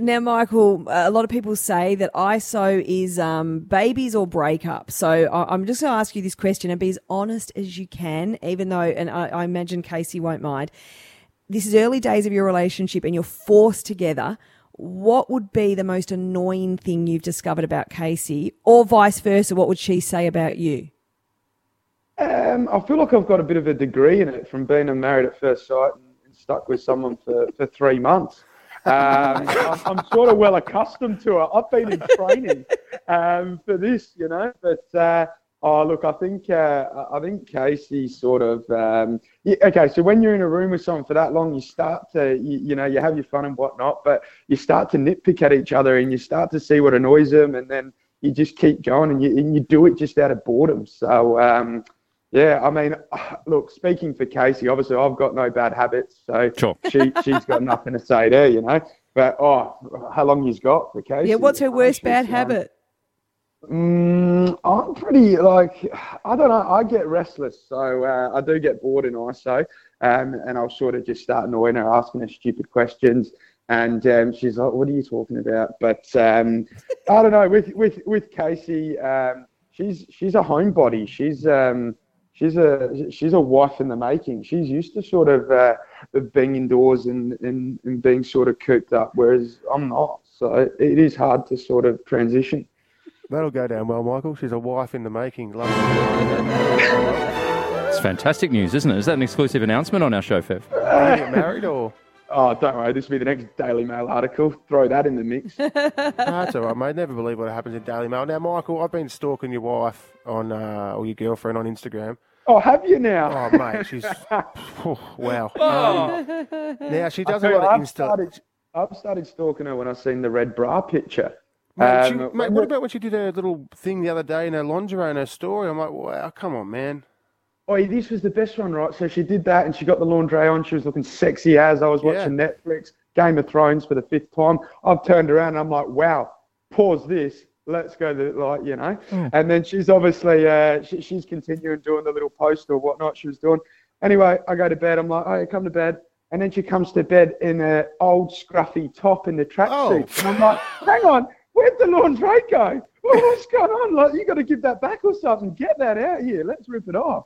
Now, Michael, a lot of people say that ISO is um, babies or breakup. So I- I'm just going to ask you this question and be as honest as you can, even though, and I, I imagine KC won't mind. This is early days of your relationship and you're forced together. What would be the most annoying thing you've discovered about KC, or vice versa? What would she say about you? Um, I feel like I've got a bit of a degree in it from being married at first sight and, and stuck with someone for, for three months. Um, I'm, I'm sort of well accustomed to it. I've been in training um, for this, you know. But uh, oh, look, I think uh, I think KC sort of um, yeah, okay. So when you're in a room with someone for that long, you start to you, you know you have your fun and whatnot, but you start to nitpick at each other and you start to see what annoys them, and then you just keep going and you and you do it just out of boredom. So. Um, yeah, I mean, look, speaking for KC, obviously I've got no bad habits, so Sure. she she's got nothing to say there, you know. But oh, how long he's got for KC? Yeah, what's her worst she's, bad um, habit? Mm, I'm pretty like I don't know. I get restless, so uh, I do get bored in ISO, um, and I'll sort of just start annoying her, asking her stupid questions, and um, she's like, "What are you talking about?" But um, I don't know. With with with KC, um, she's she's a homebody. She's um, she's a she's a wife in the making. She's used to sort of uh, of being indoors and, and and being sort of cooped up, whereas I'm not. So it is hard to sort of transition. That'll go down well, Michael. She's a wife in the making. Love It's fantastic news, isn't it? Is that an exclusive announcement on our show, Fev? Are you married or? Oh, don't worry. This will be the next Daily Mail article. Throw that in the mix. No, that's all right, mate. Never believe what happens in Daily Mail. Now, Michael, I've been stalking your wife on uh, or your girlfriend on Instagram. Oh, have you now? Oh, mate, she's oh, wow. Um, now she does a I've lot of Insta. started, I've started stalking her when I seen the red bra picture. Mate, she- Um, mate, what about when she did her little thing the other day in her lingerie and her story? I'm like, wow, come on, man. Oh, this was the best one, right? So she did that, and she got the lingerie on. She was looking sexy as I was watching Netflix, Game of Thrones for the fifth time. I've turned around and I'm like, wow, pause this. Let's go to like you know. And then she's obviously uh, she, she's continuing doing the little post or whatnot she was doing. Anyway, I go to bed. I'm like, oh, come to bed. And then she comes to bed in a old scruffy top in the tracksuit. Oh. And I'm like, hang on, where'd the laundry go? Well, what's going on? Like, you got to give that back or something. Get that out here. Let's rip it off.